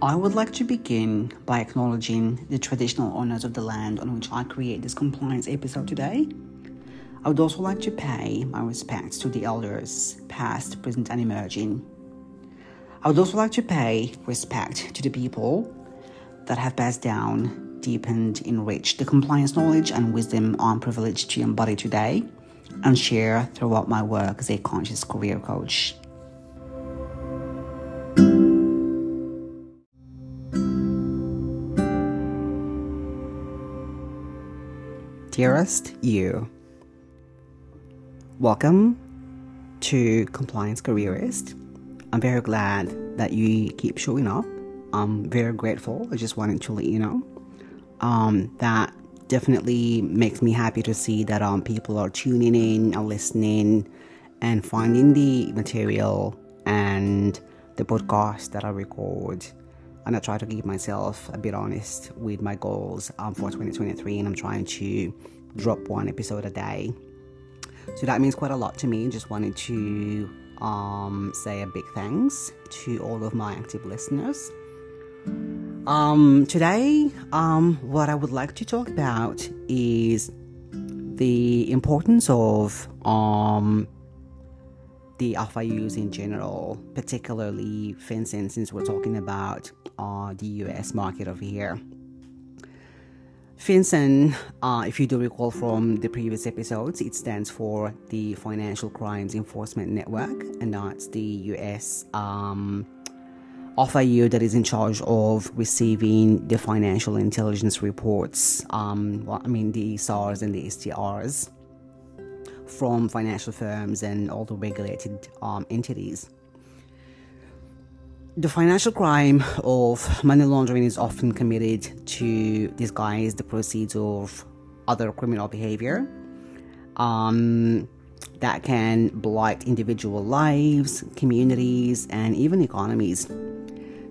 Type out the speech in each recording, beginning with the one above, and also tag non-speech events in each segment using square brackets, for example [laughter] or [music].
I would like to begin by acknowledging the traditional owners of the land on which I create this compliance episode today. I would also like to pay my respects to the elders, past, present, and emerging. I would also like to pay respect to the people that have passed down, deepened, enriched the compliance knowledge and wisdom I'm privileged to embody today and share throughout my work as a conscious career coach. Dearest you, welcome to Compliance Careerist. I'm very glad that you keep showing up. I'm very grateful. I just wanted to let you know um, that definitely makes me happy to see that um, people are tuning in and listening and finding the material and the podcast that I record and I try to keep myself a bit honest with my goals um, for 2023, and I'm trying to drop one episode a day. So that means quite a lot to me. Just wanted to um, say a big thanks to all of my active listeners. Um, today, um, what I would like to talk about is the importance of um, the FIUs in general, particularly FinCEN, since we're talking about uh, the US market over here. FinCEN, uh, if you do recall from the previous episodes, it stands for the Financial Crimes Enforcement Network, and that's the US um, FIU that is in charge of receiving the financial intelligence reports. Um, well, I mean, the SARS and the STRs from financial firms and all the regulated um, entities. The financial crime of money laundering is often committed to disguise the proceeds of other criminal behavior um, that can blight individual lives, communities, and even economies.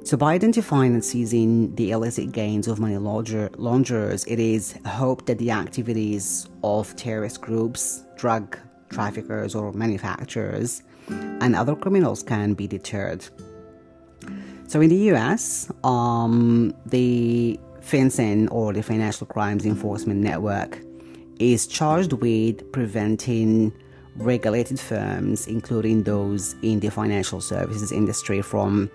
So, by identifying and seizing the illicit gains of money launderers, it is hoped that the activities of terrorist groups, drug traffickers, or manufacturers and other criminals can be deterred. So, in the US, um, the FinCEN or the Financial Crimes Enforcement Network is charged with preventing regulated firms, including those in the financial services industry, from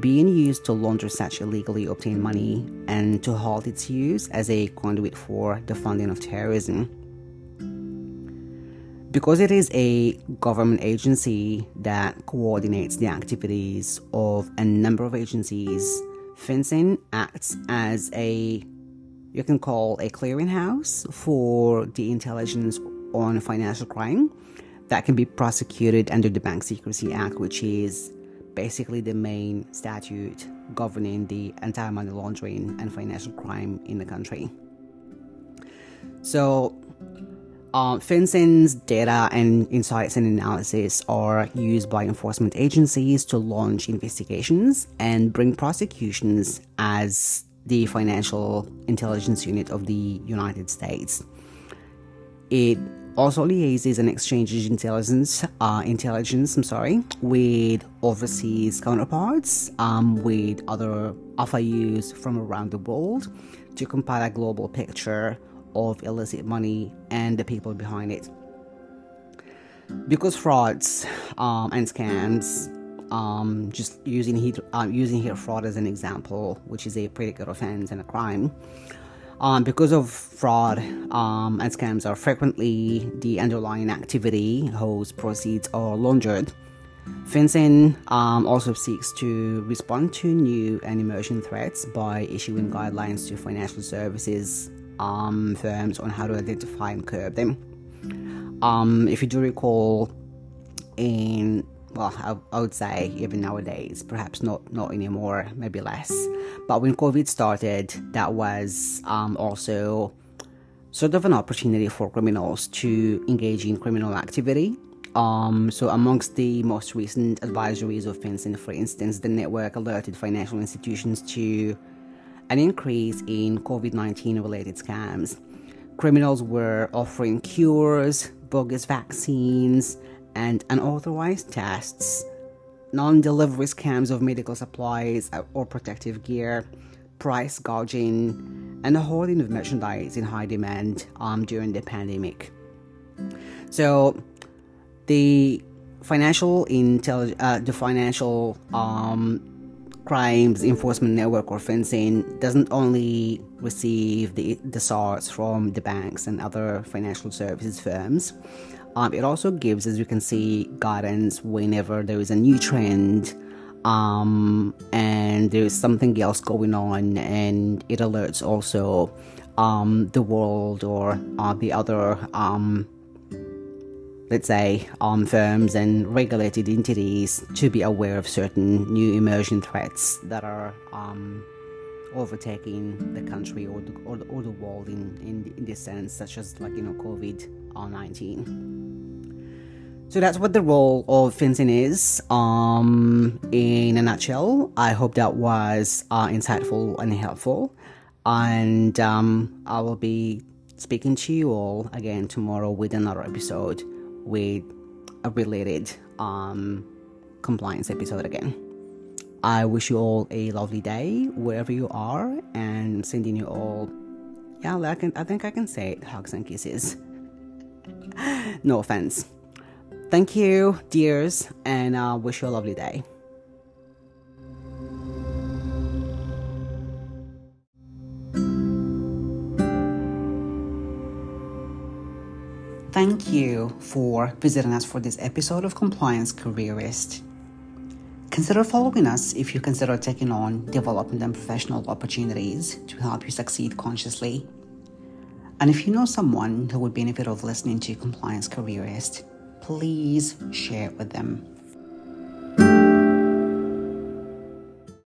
being used to launder such illegally obtained money and to halt its use as a conduit for the funding of terrorism. Because it is a government agency that coordinates the activities of a number of agencies, FinCEN acts as a you can call a clearinghouse for the intelligence on financial crime that can be prosecuted under the Bank Secrecy Act, which is basically the main statute governing the anti money laundering and financial crime in the country. So, uh, FinCEN's data and insights and analysis are used by enforcement agencies to launch investigations and bring prosecutions as the financial intelligence unit of the United States. It also liaises and exchanges intelligence, uh, intelligence, I'm sorry, with overseas counterparts, um, with other FIUs from around the world to compile a global picture of illicit money and the people behind it. Because frauds um, and scams, um, just using uh, using here fraud as an example, which is a predicate offense and a crime, um, because of fraud um, and scams are frequently the underlying activity whose proceeds are laundered. FinCEN um, also seeks to respond to new and emerging threats by issuing guidelines to financial services um, firms on how to identify and curb them. Um, if you do recall, in well, I, I, would say even nowadays, perhaps not not anymore, maybe less. But when COVID started, that was um, also sort of an opportunity for criminals to engage in criminal activity. Um, so, amongst the most recent advisories of FinCEN, for instance, the network alerted financial institutions to an increase in COVID 19 related scams. Criminals were offering cures, bogus vaccines, and unauthorized tests non delivery scams of medical supplies or protective gear, price gouging, and the hoarding of merchandise in high demand um, during the pandemic. So, the financial intel- uh, the financial um, crimes enforcement network or FinCEN doesn't only receive the, the SARS from the banks and other financial services firms. Um, it also gives, as you can see, guidance whenever there is a new trend um, and there is something else going on, and it alerts also um, the world or uh, the other um, let's say, um, firms and regulated entities to be aware of certain new emerging threats that are um, overtaking the country or the, or the, or the world in, in, in this sense, such as like, you know, COVID 19. So that's what the role of FinCEN is um, in a nutshell. I hope that was uh, insightful and helpful. And um, I will be speaking to you all again tomorrow with another episode with a related um, compliance episode again. I wish you all a lovely day wherever you are, and sending you all, yeah, I, can, I think I can say it, hugs and kisses. [laughs] no offense. Thank you, dears, and I uh, wish you a lovely day. Thank you for visiting us for this episode of Compliance Careerist. Consider following us if you consider taking on development and professional opportunities to help you succeed consciously. And if you know someone who would benefit of listening to Compliance Careerist, please share it with them.